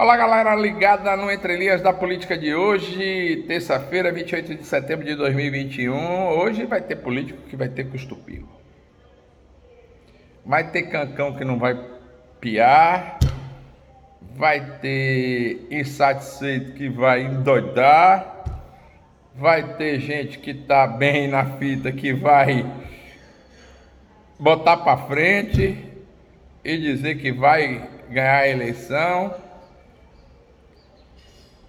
Olá, galera ligada no Entre Linhas da Política de hoje, terça-feira, 28 de setembro de 2021. Hoje vai ter político que vai ter custupio. Vai ter cancão que não vai piar. Vai ter insatisfeito que vai endoidar. Vai ter gente que tá bem na fita que vai botar para frente e dizer que vai ganhar a eleição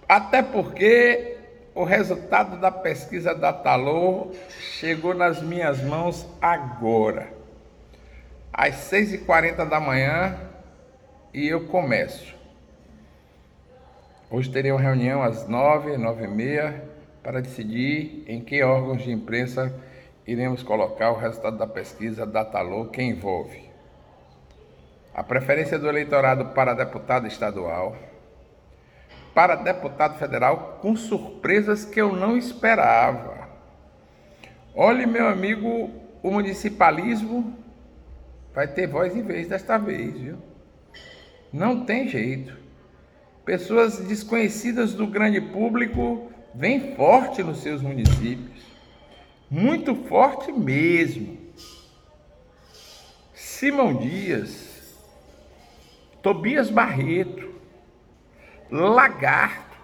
até porque o resultado da pesquisa da Talor chegou nas minhas mãos agora, às 6h40 da manhã, e eu começo. Hoje terei uma reunião às 9, 9 e meia para decidir em que órgãos de imprensa iremos colocar o resultado da pesquisa da Talor que envolve a preferência do eleitorado para deputado estadual, para deputado federal com surpresas que eu não esperava. Olhe, meu amigo, o municipalismo vai ter voz e vez desta vez, viu? Não tem jeito. Pessoas desconhecidas do grande público vêm forte nos seus municípios. Muito forte mesmo. Simão Dias, Tobias Barreto, Lagarto,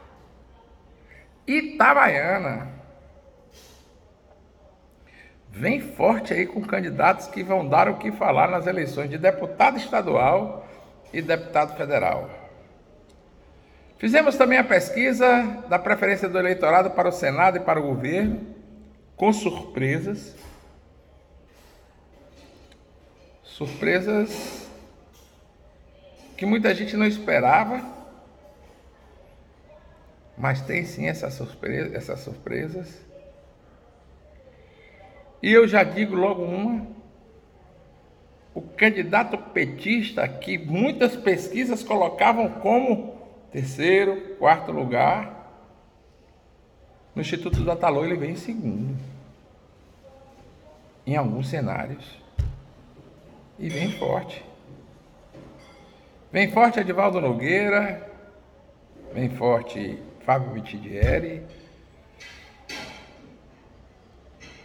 Itabaiana. Vem forte aí com candidatos que vão dar o que falar nas eleições de deputado estadual e deputado federal. Fizemos também a pesquisa da preferência do eleitorado para o Senado e para o governo, com surpresas. Surpresas que muita gente não esperava mas tem sim essa surpresa, essas surpresas. E eu já digo logo uma. O candidato petista que muitas pesquisas colocavam como terceiro, quarto lugar, no Instituto da Talô ele vem em segundo. Em alguns cenários. E vem forte. Vem forte Edivaldo Nogueira, vem forte Fábio Vitidieri.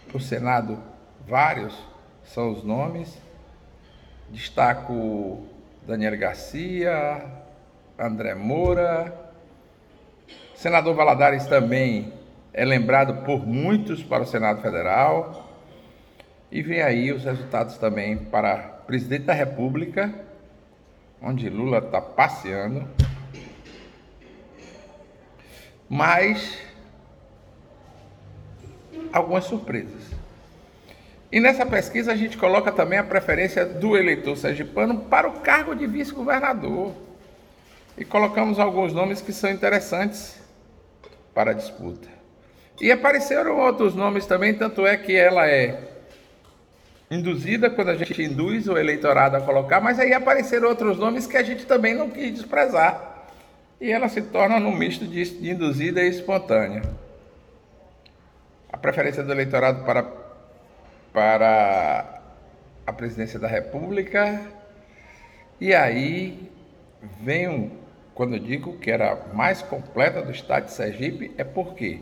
Para o Senado, vários são os nomes. Destaco Daniel Garcia, André Moura. Senador Valadares também é lembrado por muitos para o Senado Federal. E vem aí os resultados também para presidente da República, onde Lula está passeando mas algumas surpresas. E nessa pesquisa a gente coloca também a preferência do eleitor sergipano para o cargo de vice-governador. E colocamos alguns nomes que são interessantes para a disputa. E apareceram outros nomes também, tanto é que ela é induzida quando a gente induz o eleitorado a colocar, mas aí apareceram outros nomes que a gente também não quis desprezar e ela se torna num misto de, induzida e espontânea. A preferência do eleitorado para, para a presidência da República, e aí vem um, quando eu digo que era mais completa do estado de Sergipe, é porque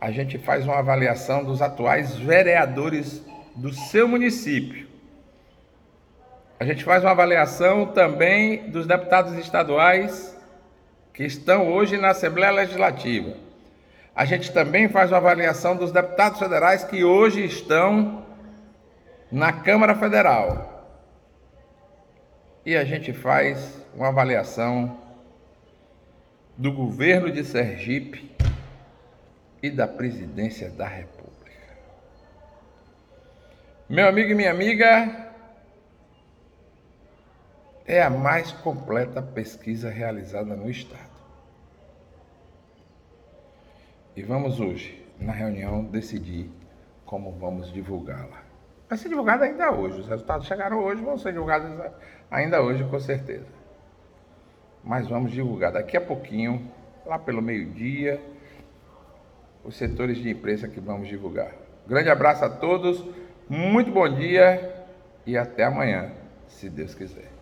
a gente faz uma avaliação dos atuais vereadores do seu município. A gente faz uma avaliação também dos deputados estaduais que estão hoje na Assembleia Legislativa. A gente também faz uma avaliação dos deputados federais que hoje estão na Câmara Federal. E a gente faz uma avaliação do governo de Sergipe e da presidência da República. Meu amigo e minha amiga, é a mais completa pesquisa realizada no Estado. E vamos hoje, na reunião, decidir como vamos divulgá-la. Vai ser divulgada ainda hoje. Os resultados chegaram hoje, vão ser divulgados ainda hoje, com certeza. Mas vamos divulgar daqui a pouquinho, lá pelo meio-dia, os setores de imprensa que vamos divulgar. Grande abraço a todos, muito bom dia e até amanhã, se Deus quiser.